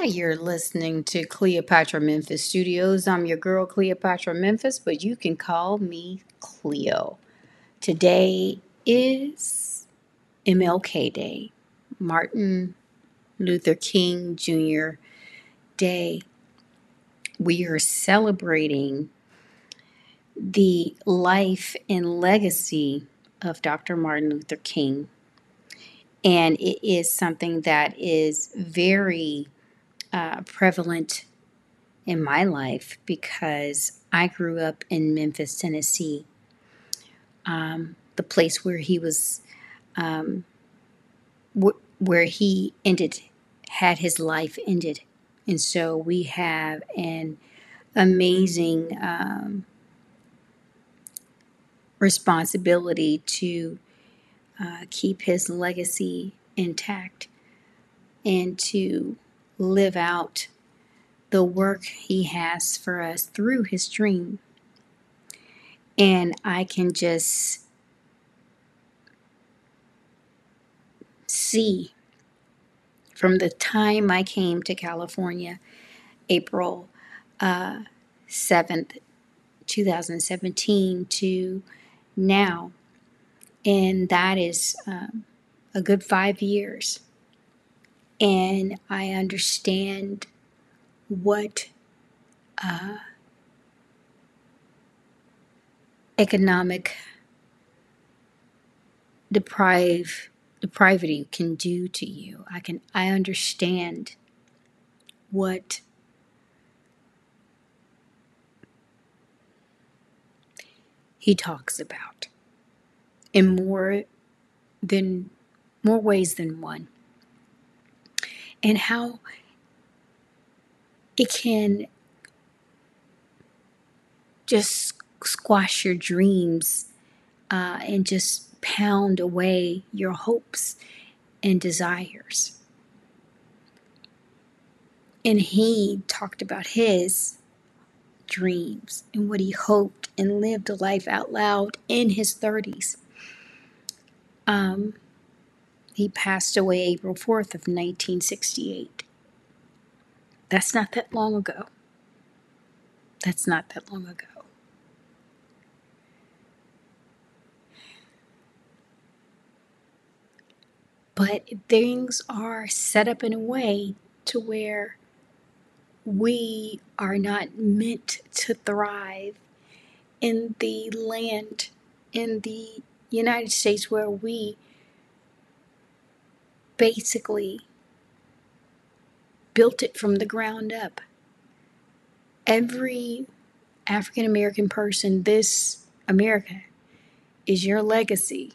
Hi, you're listening to Cleopatra Memphis Studios. I'm your girl, Cleopatra Memphis, but you can call me Cleo. Today is MLK Day, Martin Luther King Jr. Day. We are celebrating the life and legacy of Dr. Martin Luther King. And it is something that is very uh, prevalent in my life because I grew up in Memphis, Tennessee, um, the place where he was, um, wh- where he ended, had his life ended. And so we have an amazing um, responsibility to uh, keep his legacy intact and to live out the work he has for us through his dream. And I can just see from the time I came to California, April uh, 7th, 2017, to now. And that is um, a good five years. And I understand what uh, economic deprive depravity can do to you. I can I understand what he talks about in more than more ways than one. And how it can just squash your dreams uh, and just pound away your hopes and desires. And he talked about his dreams and what he hoped and lived a life out loud in his 30s. Um, he passed away April 4th of 1968. That's not that long ago. That's not that long ago. But things are set up in a way to where we are not meant to thrive in the land in the United States where we basically built it from the ground up. Every African American person, this America is your legacy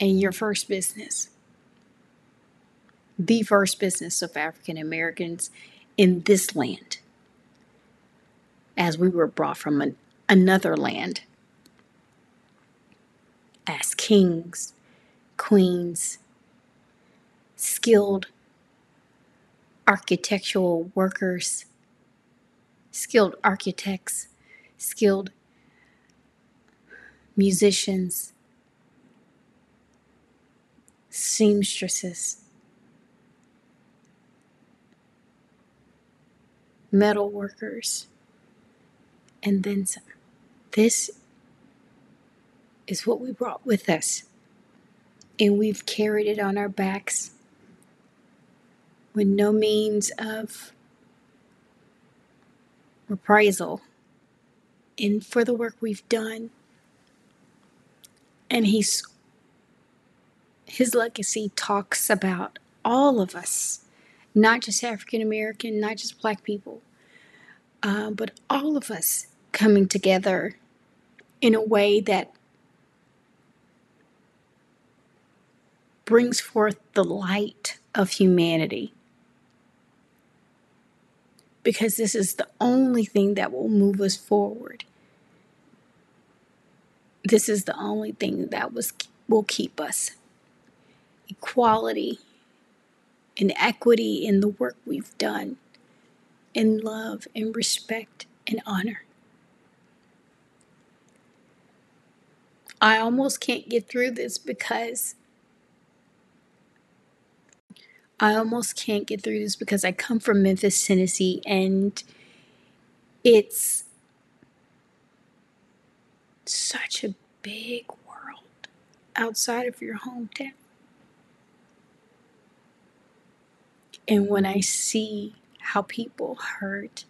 and your first business. The first business of African Americans in this land, as we were brought from an, another land as kings, queens, skilled architectural workers, skilled architects, skilled musicians, seamstresses, metal workers, and then some. This is what we brought with us, and we've carried it on our backs with no means of reprisal and for the work we've done. And he's his legacy talks about all of us, not just African American, not just black people, uh, but all of us coming together in a way that brings forth the light of humanity because this is the only thing that will move us forward. This is the only thing that was will keep us. Equality and equity in the work we've done, in love and respect and honor. I almost can't get through this because I almost can't get through this because I come from Memphis, Tennessee, and it's such a big world outside of your hometown. And when I see how people hurt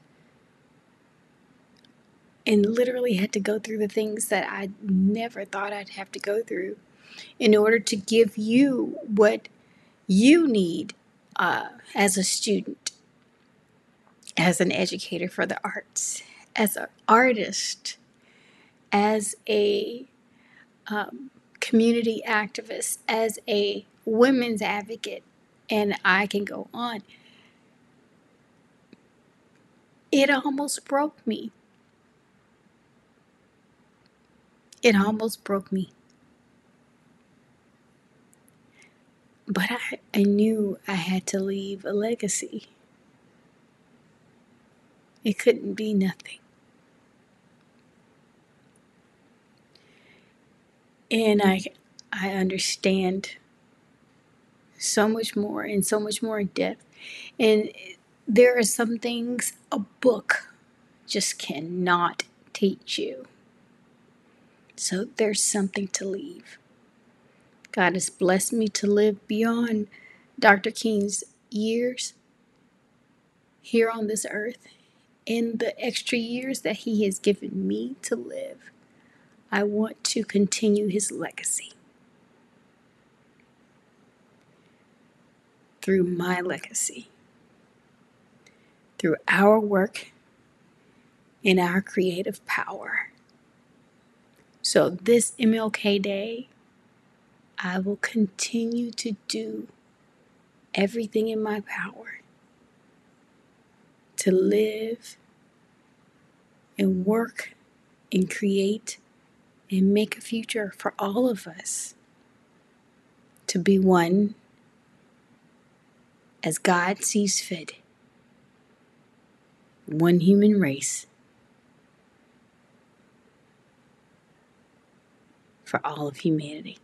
and literally had to go through the things that I never thought I'd have to go through in order to give you what you need uh, as a student, as an educator for the arts, as an artist, as a um, community activist, as a women's advocate, and I can go on. It almost broke me. It almost broke me. But I, I knew I had to leave a legacy. It couldn't be nothing. And I I understand so much more and so much more in depth. And there are some things a book just cannot teach you. So there's something to leave. God has blessed me to live beyond Dr. King's years here on this earth In the extra years that He has given me to live. I want to continue His legacy through my legacy, through our work and our creative power. So, this MLK Day, I will continue to do everything in my power to live and work and create and make a future for all of us to be one as God sees fit, one human race for all of humanity.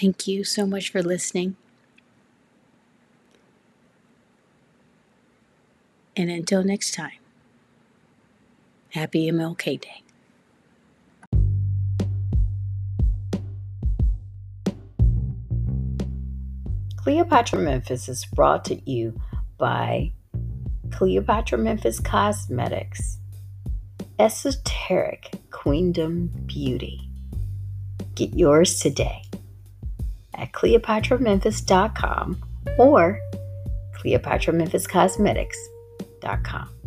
Thank you so much for listening. And until next time, happy MLK Day. Cleopatra Memphis is brought to you by Cleopatra Memphis Cosmetics, Esoteric Queendom Beauty. Get yours today at cleopatramemphis.com or cleopatramemphiscosmetics.com.